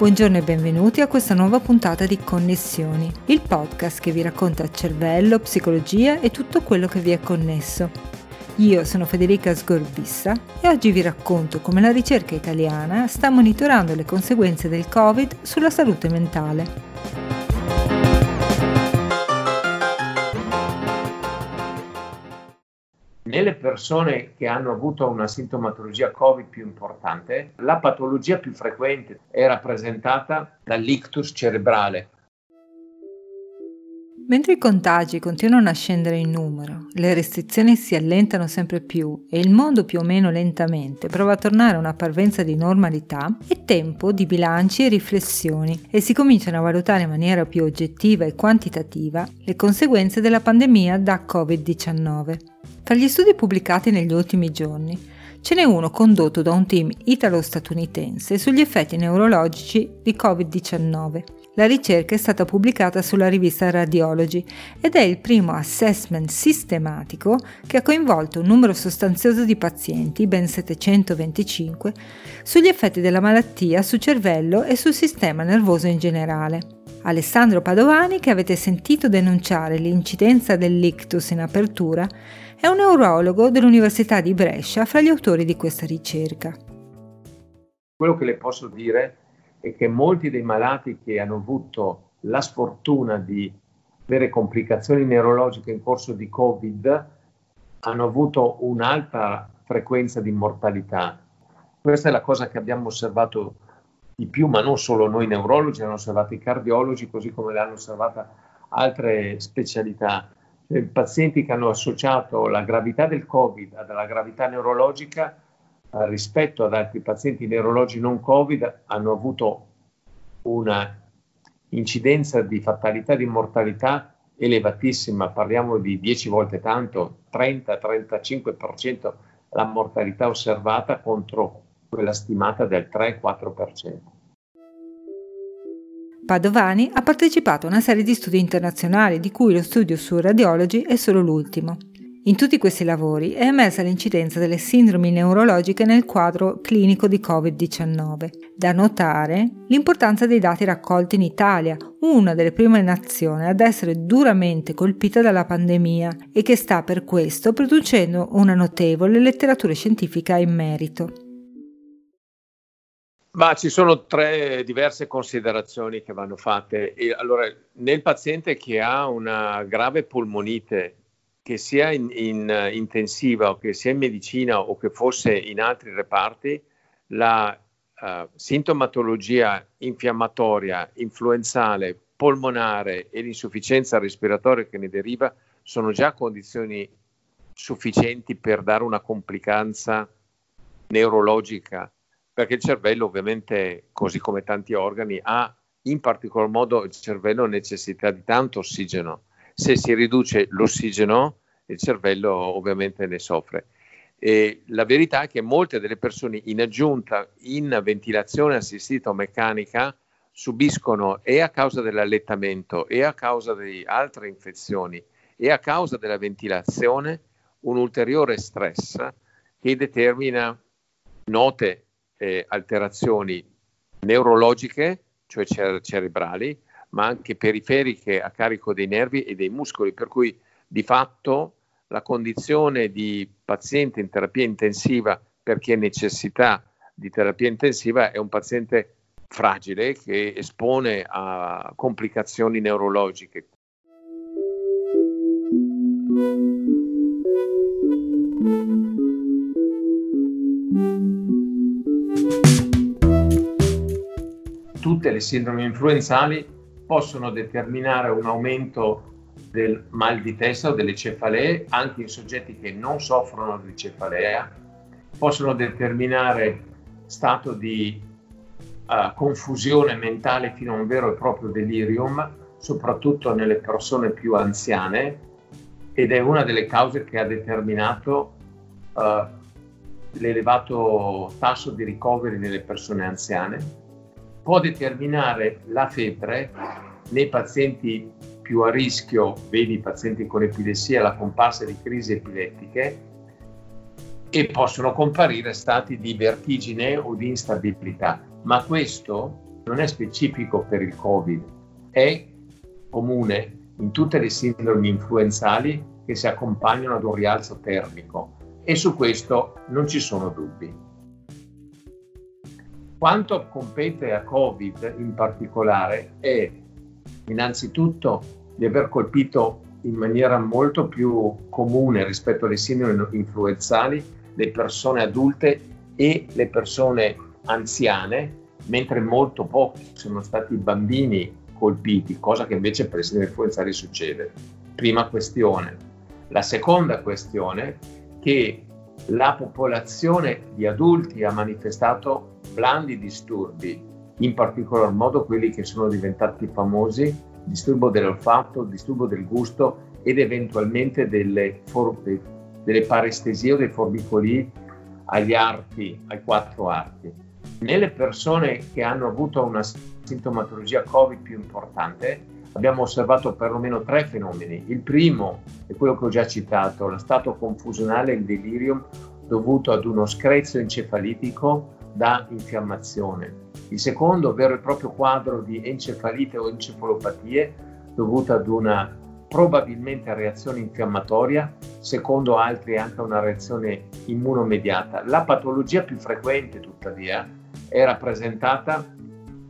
Buongiorno e benvenuti a questa nuova puntata di Connessioni, il podcast che vi racconta cervello, psicologia e tutto quello che vi è connesso. Io sono Federica Sgorbissa e oggi vi racconto come la ricerca italiana sta monitorando le conseguenze del Covid sulla salute mentale. Nelle persone che hanno avuto una sintomatologia Covid più importante, la patologia più frequente è rappresentata dall'ictus cerebrale. Mentre i contagi continuano a scendere in numero, le restrizioni si allentano sempre più e il mondo più o meno lentamente prova a tornare a una parvenza di normalità, è tempo di bilanci e riflessioni e si cominciano a valutare in maniera più oggettiva e quantitativa le conseguenze della pandemia da Covid-19. Tra gli studi pubblicati negli ultimi giorni, ce n'è uno condotto da un team italo-statunitense sugli effetti neurologici di Covid-19. La ricerca è stata pubblicata sulla rivista Radiology ed è il primo assessment sistematico che ha coinvolto un numero sostanzioso di pazienti, ben 725, sugli effetti della malattia su cervello e sul sistema nervoso in generale. Alessandro Padovani, che avete sentito denunciare l'incidenza dell'ictus in apertura, è un neurologo dell'Università di Brescia fra gli autori di questa ricerca. Quello che le posso dire è che molti dei malati che hanno avuto la sfortuna di avere complicazioni neurologiche in corso di Covid hanno avuto un'alta frequenza di mortalità. Questa è la cosa che abbiamo osservato di più, ma non solo noi neurologi, hanno osservato i cardiologi, così come l'hanno osservata altre specialità eh, pazienti che hanno associato la gravità del Covid alla gravità neurologica rispetto ad altri pazienti neurologi non Covid hanno avuto una incidenza di fatalità di mortalità elevatissima, parliamo di 10 volte tanto, 30-35% la mortalità osservata contro quella stimata del 3-4%. Padovani ha partecipato a una serie di studi internazionali, di cui lo studio su Radiology è solo l'ultimo. In tutti questi lavori è emersa l'incidenza delle sindromi neurologiche nel quadro clinico di Covid-19. Da notare l'importanza dei dati raccolti in Italia, una delle prime nazioni ad essere duramente colpita dalla pandemia e che sta per questo producendo una notevole letteratura scientifica in merito. Ma ci sono tre diverse considerazioni che vanno fatte. Allora, nel paziente che ha una grave polmonite, che sia in, in intensiva o che sia in medicina o che fosse in altri reparti, la uh, sintomatologia infiammatoria, influenzale, polmonare e l'insufficienza respiratoria che ne deriva sono già condizioni sufficienti per dare una complicanza neurologica perché il cervello ovviamente, così come tanti organi, ha in particolar modo il cervello necessità di tanto ossigeno. Se si riduce l'ossigeno, il cervello ovviamente ne soffre. E la verità è che molte delle persone in aggiunta in ventilazione assistita o meccanica subiscono e a causa dell'allettamento e a causa di altre infezioni e a causa della ventilazione un ulteriore stress che determina note eh, alterazioni neurologiche, cioè cer- cerebrali, ma anche periferiche a carico dei nervi e dei muscoli, per cui di fatto la condizione di paziente in terapia intensiva perché necessità di terapia intensiva è un paziente fragile che espone a complicazioni neurologiche. tutte le sindromi influenzali possono determinare un aumento del mal di testa o delle cefalee anche in soggetti che non soffrono di cefalea, possono determinare stato di uh, confusione mentale fino a un vero e proprio delirium, soprattutto nelle persone più anziane ed è una delle cause che ha determinato uh, l'elevato tasso di ricoveri nelle persone anziane può determinare la febbre nei pazienti più a rischio, vedi i pazienti con epilessia, la comparsa di crisi epilettiche, e possono comparire stati di vertigine o di instabilità. Ma questo non è specifico per il Covid, è comune in tutte le sindromi influenzali che si accompagnano ad un rialzo termico e su questo non ci sono dubbi. Quanto compete a Covid in particolare è innanzitutto di aver colpito in maniera molto più comune rispetto alle sindrome influenzali le persone adulte e le persone anziane, mentre molto pochi sono stati i bambini colpiti, cosa che invece per le sindrome influenzali succede. Prima questione. La seconda questione è che la popolazione di adulti ha manifestato blandi disturbi, in particolar modo quelli che sono diventati famosi, disturbo dell'olfatto, disturbo del gusto ed eventualmente delle, for- delle parestesie o dei forbicoli agli arti, ai quattro arti. Nelle persone che hanno avuto una sintomatologia Covid più importante, abbiamo osservato perlomeno tre fenomeni. Il primo è quello che ho già citato, lo stato confusionale, il delirium dovuto ad uno screzio encefalitico da infiammazione. Il secondo, vero e proprio quadro di encefalite o encefalopatie dovuta ad una probabilmente reazione infiammatoria, secondo altri anche una reazione immunomediata. La patologia più frequente, tuttavia, è rappresentata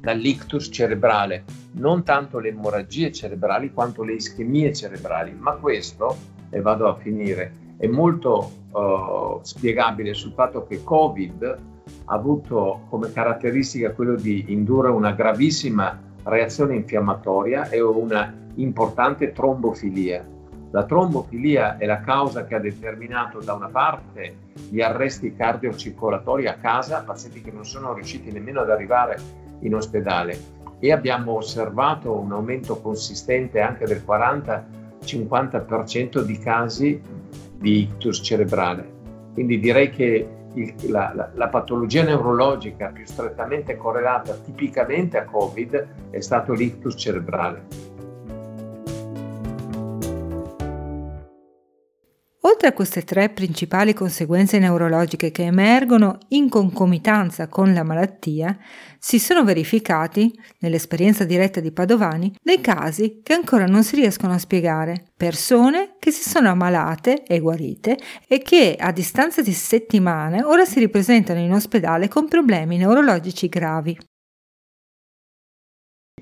dall'ictus cerebrale, non tanto le emorragie cerebrali quanto le ischemie cerebrali, ma questo, e vado a finire, è molto uh, spiegabile sul fatto che Covid ha avuto come caratteristica quello di indurre una gravissima reazione infiammatoria e una importante trombofilia. La trombofilia è la causa che ha determinato da una parte gli arresti cardiocircolatori a casa, pazienti che non sono riusciti nemmeno ad arrivare in ospedale e abbiamo osservato un aumento consistente anche del 40-50% di casi di ictus cerebrale. Quindi direi che il, la, la, la, patologia neurologica più strettamente correlata tipicamente a Covid è stato l'ictus cerebrale. Oltre a queste tre principali conseguenze neurologiche che emergono in concomitanza con la malattia, si sono verificati, nell'esperienza diretta di Padovani, dei casi che ancora non si riescono a spiegare. Persone che si sono ammalate e guarite e che a distanza di settimane ora si ripresentano in ospedale con problemi neurologici gravi.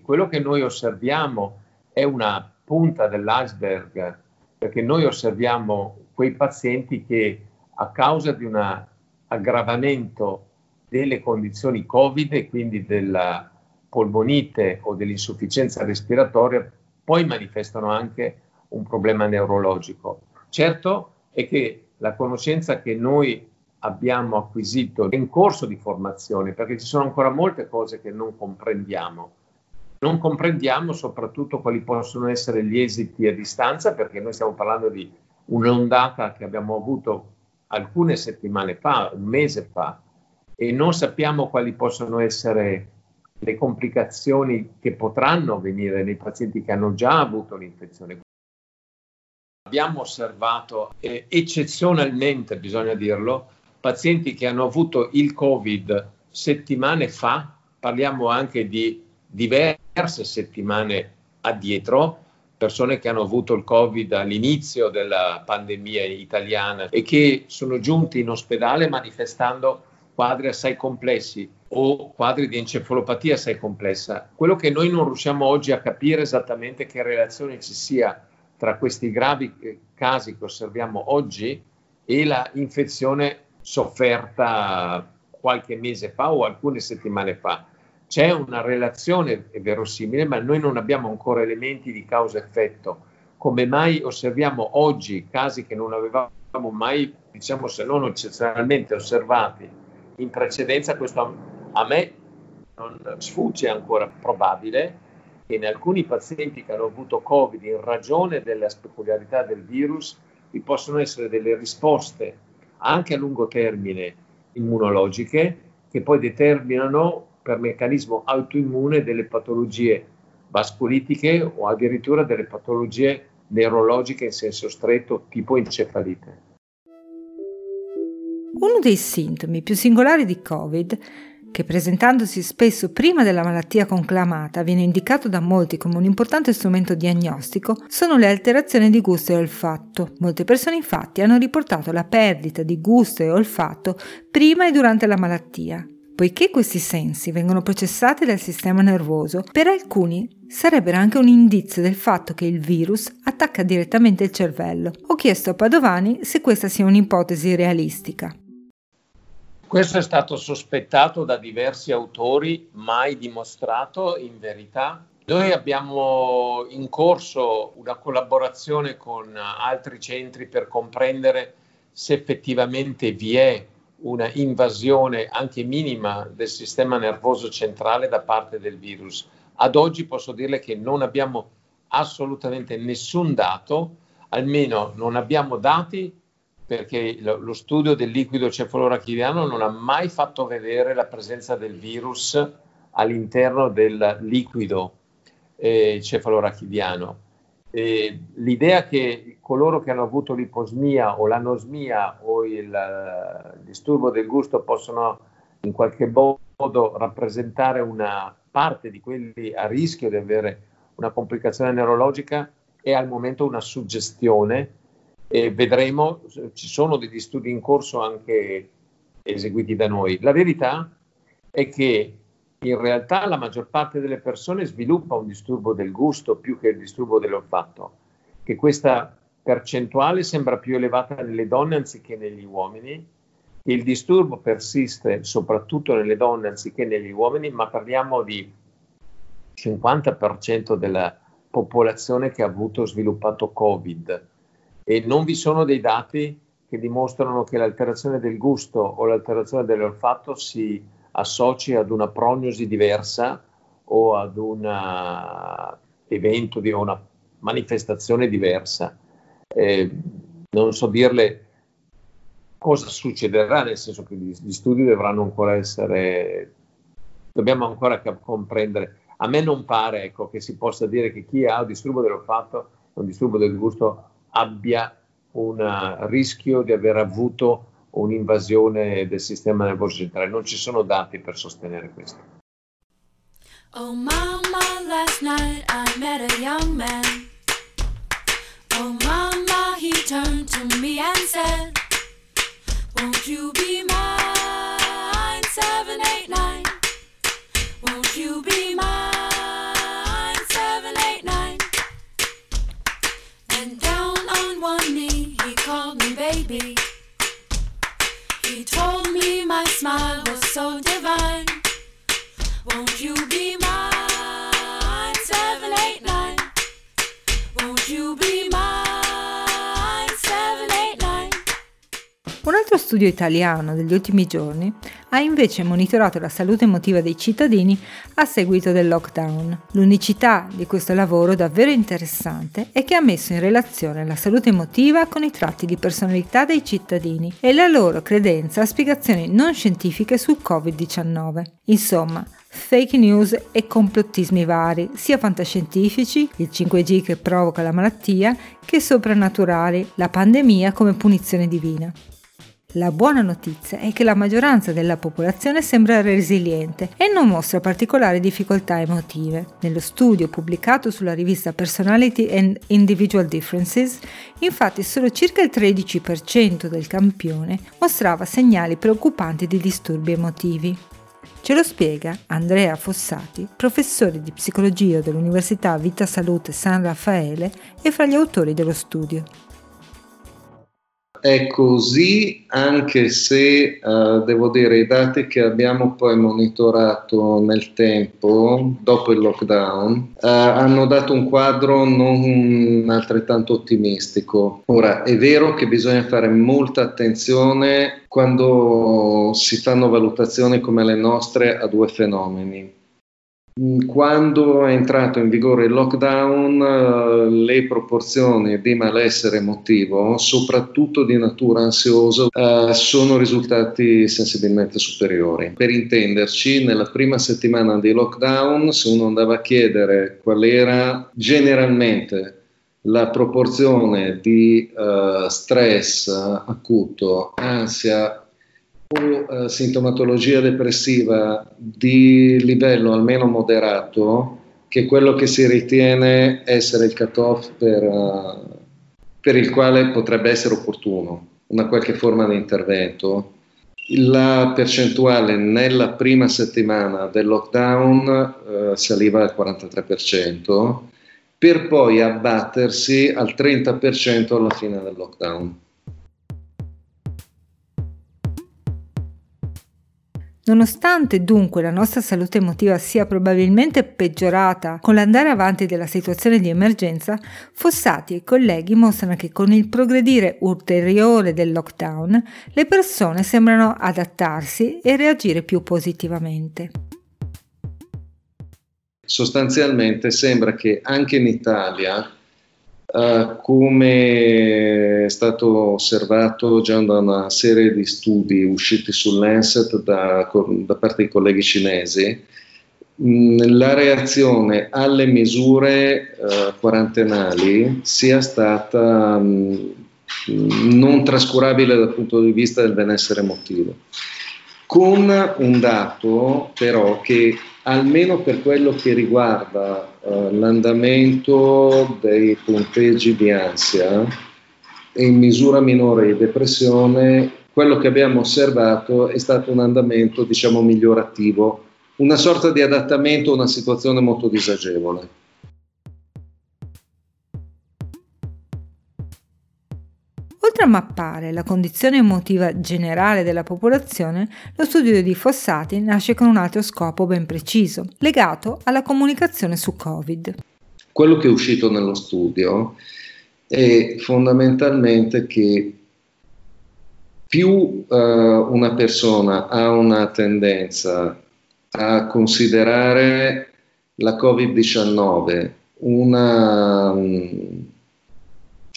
Quello che noi osserviamo è una punta dell'iceberg perché noi osserviamo quei pazienti che a causa di un aggravamento delle condizioni Covid e quindi della polmonite o dell'insufficienza respiratoria, poi manifestano anche un problema neurologico. Certo è che la conoscenza che noi abbiamo acquisito è in corso di formazione, perché ci sono ancora molte cose che non comprendiamo. Non comprendiamo soprattutto quali possono essere gli esiti a distanza, perché noi stiamo parlando di un'ondata che abbiamo avuto alcune settimane fa, un mese fa, e non sappiamo quali possono essere le complicazioni che potranno venire nei pazienti che hanno già avuto l'infezione. Abbiamo osservato eh, eccezionalmente, bisogna dirlo, pazienti che hanno avuto il Covid settimane fa, parliamo anche di diverse settimane addietro, persone che hanno avuto il Covid all'inizio della pandemia italiana e che sono giunti in ospedale manifestando quadri assai complessi o quadri di encefalopatia assai complessa. Quello che noi non riusciamo oggi a capire esattamente che relazione ci sia tra questi gravi eh, casi che osserviamo oggi e la infezione sofferta qualche mese fa o alcune settimane fa c'è una relazione verosimile, ma noi non abbiamo ancora elementi di causa-effetto. Come mai osserviamo oggi casi che non avevamo mai, diciamo se non eccezionalmente osservati in precedenza, questo a me non sfugge ancora probabile che in alcuni pazienti che hanno avuto Covid in ragione della peculiarità del virus vi possono essere delle risposte anche a lungo termine immunologiche che poi determinano per meccanismo autoimmune delle patologie vascolitiche o addirittura delle patologie neurologiche in senso stretto tipo encefalite. Uno dei sintomi più singolari di Covid che presentandosi spesso prima della malattia conclamata viene indicato da molti come un importante strumento diagnostico, sono le alterazioni di gusto e olfatto. Molte persone infatti hanno riportato la perdita di gusto e olfatto prima e durante la malattia. Poiché questi sensi vengono processati dal sistema nervoso, per alcuni sarebbero anche un indizio del fatto che il virus attacca direttamente il cervello. Ho chiesto a Padovani se questa sia un'ipotesi realistica. Questo è stato sospettato da diversi autori, mai dimostrato in verità. Noi abbiamo in corso una collaborazione con altri centri per comprendere se effettivamente vi è una invasione anche minima del sistema nervoso centrale da parte del virus. Ad oggi posso dirle che non abbiamo assolutamente nessun dato, almeno non abbiamo dati perché lo, studio del liquido cefalorachidiano non ha mai fatto vedere la presenza del virus all'interno del liquido eh, cefalorachidiano. Eh, l'idea che coloro che hanno avuto l'iposmia o l'anosmia o il, il disturbo del gusto possono in qualche modo rappresentare una parte di quelli a rischio di avere una complicazione neurologica è al momento una suggestione e vedremo, ci sono degli studi in corso anche eseguiti da noi. La verità è che in realtà la maggior parte delle persone sviluppa un disturbo del gusto più che il disturbo dell'olfatto, che questa percentuale sembra più elevata nelle donne anziché negli uomini. Il disturbo persiste soprattutto nelle donne anziché negli uomini, ma parliamo di 50% della popolazione che ha avuto sviluppato Covid e non vi sono dei dati che dimostrano che l'alterazione del gusto o l'alterazione dell'olfatto si associ ad una prognosi diversa o ad un evento di una manifestazione diversa. Eh, non so dirle cosa succederà, nel senso che gli, studi dovranno ancora essere, dobbiamo ancora comprendere. A me non pare ecco, che si possa dire che chi ha un disturbo dell'olfatto un disturbo del gusto abbia un rischio di aver avuto un'invasione del sistema nervoso centrale. Non ci sono dati per sostenere questo. Oh mama, last night I met a young man. Oh mama, he turned to me and said, Won't you be mine? 789. Won't you be mine? My smile was so divine. Won't you be mine? 789. Won't you be altro studio italiano degli ultimi giorni ha invece monitorato la salute emotiva dei cittadini a seguito del lockdown. L'unicità di questo lavoro davvero interessante è che ha messo in relazione la salute emotiva con i tratti di personalità dei cittadini e la loro credenza a spiegazioni non scientifiche sul Covid-19. Insomma, fake news e complottismi vari, sia fantascientifici, il 5G che provoca la malattia, che soprannaturali, la pandemia come punizione divina. La buona notizia è che la maggioranza della popolazione sembra resiliente e non mostra particolari difficoltà emotive. Nello studio pubblicato sulla rivista Personality and Individual Differences, infatti solo circa il 13% del campione mostrava segnali preoccupanti di disturbi emotivi. Ce lo spiega Andrea Fossati, professore di psicologia dell'Università Vita Salute San Raffaele e fra gli autori dello studio. È così anche se uh, devo dire i dati che abbiamo poi monitorato nel tempo, dopo il lockdown, uh, hanno dato un quadro non altrettanto ottimistico. Ora, è vero che bisogna fare molta attenzione quando si fanno valutazioni come le nostre a due fenomeni. Quando è entrato in vigore il lockdown, eh, le proporzioni di malessere emotivo, soprattutto di natura ansiosa, eh, sono risultati sensibilmente superiori. Per intenderci, nella prima settimana di lockdown, se uno andava a chiedere qual era generalmente la proporzione di uh, stress acuto, ansia o eh, sintomatologia depressiva di livello almeno moderato, che è quello che si ritiene essere il cut-off per, uh, per il quale potrebbe essere opportuno una qualche forma di intervento, la percentuale nella prima settimana del lockdown eh, saliva al 43%, per poi abbattersi al 30% alla fine del lockdown. Nonostante dunque la nostra salute emotiva sia probabilmente peggiorata con l'andare avanti della situazione di emergenza, Fossati e i colleghi mostrano che con il progredire ulteriore del lockdown le persone sembrano adattarsi e reagire più positivamente. Sostanzialmente sembra che anche in Italia Uh, come è stato osservato già da una serie di studi usciti Lancet da, da parte dei colleghi cinesi, mh, la reazione alle misure uh, quarantenali sia stata mh, non trascurabile dal punto di vista del benessere emotivo, con un dato però che almeno per quello che riguarda uh, l'andamento dei punteggi di ansia e in misura minore di depressione, quello che abbiamo osservato è stato un andamento, diciamo, migliorativo, una sorta di adattamento a una situazione molto disagevole. Oltre a mappare la condizione emotiva generale della popolazione, lo studio di Fossati nasce con un altro scopo ben preciso, legato alla comunicazione su Covid. Quello che è uscito nello studio è fondamentalmente che più uh, una persona ha una tendenza a considerare la Covid-19 una um,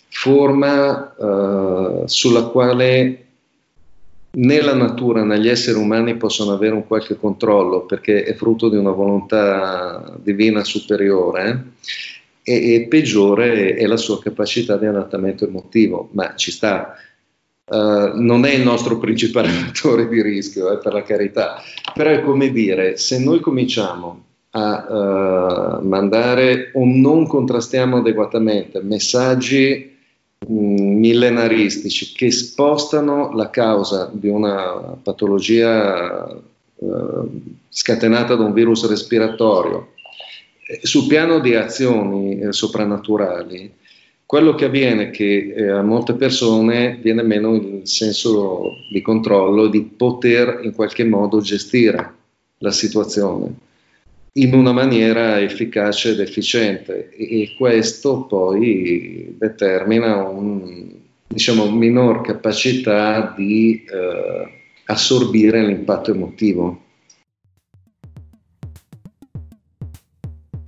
forma uh, sulla quale né la natura né gli esseri umani possono avere un qualche controllo perché è frutto di una volontà divina superiore e, e peggiore è la sua capacità di adattamento emotivo, ma ci sta. Uh, non è il nostro principale fattore di rischio, eh, per la carità, però è come dire, se noi cominciamo a uh, mandare o non contrastiamo adeguatamente messaggi millenaristici che spostano la causa di una patologia eh, scatenata da un virus respiratorio eh, sul piano di azioni eh, soprannaturali, quello che avviene è che eh, a molte persone viene meno il senso di controllo di poter in qualche modo gestire la situazione in una maniera efficace ed efficiente e questo poi determina un, diciamo, minor capacità di eh, assorbire l'impatto emotivo.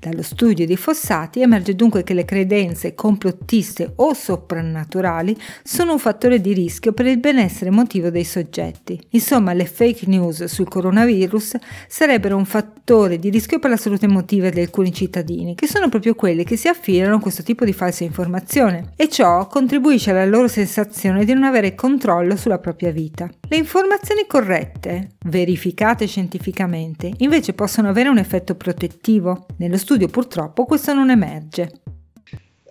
Dallo studio di Fossati emerge dunque che le credenze complottiste o soprannaturali sono un fattore di rischio per il benessere emotivo dei soggetti. Insomma, le fake news sul coronavirus sarebbero un fattore di rischio per la salute emotiva di alcuni cittadini, che sono proprio quelli che si affidano a questo tipo di falsa informazione, e ciò contribuisce alla loro sensazione di non avere controllo sulla propria vita. Le informazioni corrette, verificate scientificamente, invece possono avere un effetto protettivo. Nello studio studio purtroppo questo non emerge.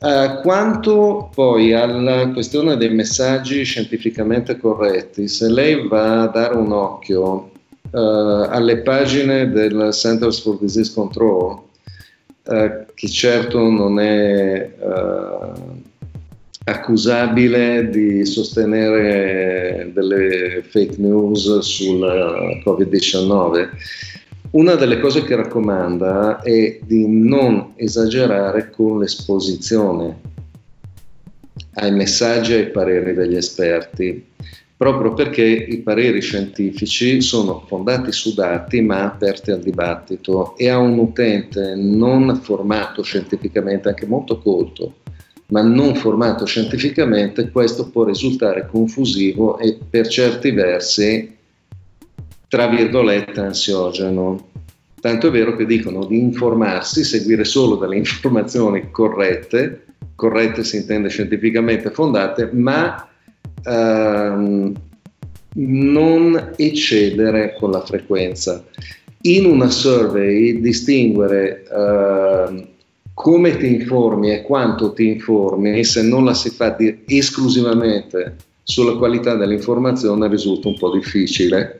Uh, quanto poi alla questione dei messaggi scientificamente corretti, se lei va a dare un occhio uh, alle pagine del Centers for Disease Control, uh, che certo non è accusabile di sostenere delle fake news sul Covid-19, una delle cose che raccomanda è di non esagerare con l'esposizione ai messaggi e ai pareri degli esperti, proprio perché i pareri scientifici sono fondati su dati ma aperti al dibattito e a un utente non formato scientificamente, anche molto colto, ma non formato scientificamente, questo può risultare confusivo e per certi versi tra virgolette ansiogeno. Tanto è vero che dicono di informarsi, seguire solo delle informazioni corrette, corrette si intende scientificamente fondate, ma ehm, non eccedere con la frequenza. In una survey distinguere uh, come ti informi e quanto ti informi, se non la si fa esclusivamente sulla qualità dell'informazione, risulta un po' difficile.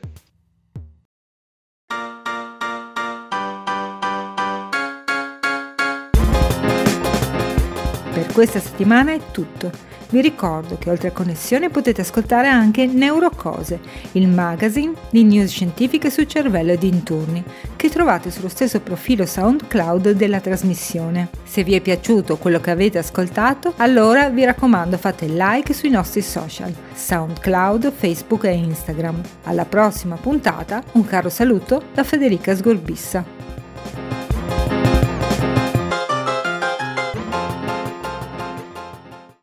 Per questa settimana è tutto. Vi ricordo che oltre a Connessione potete ascoltare anche Neurocose, il magazine di news scientifiche sul cervello e dintorni, che trovate sullo stesso profilo SoundCloud della trasmissione. Se vi è piaciuto quello che avete ascoltato, allora vi raccomando fate like sui nostri social, SoundCloud, Facebook e Instagram. Alla prossima puntata, un caro saluto da Federica Sgorbissa.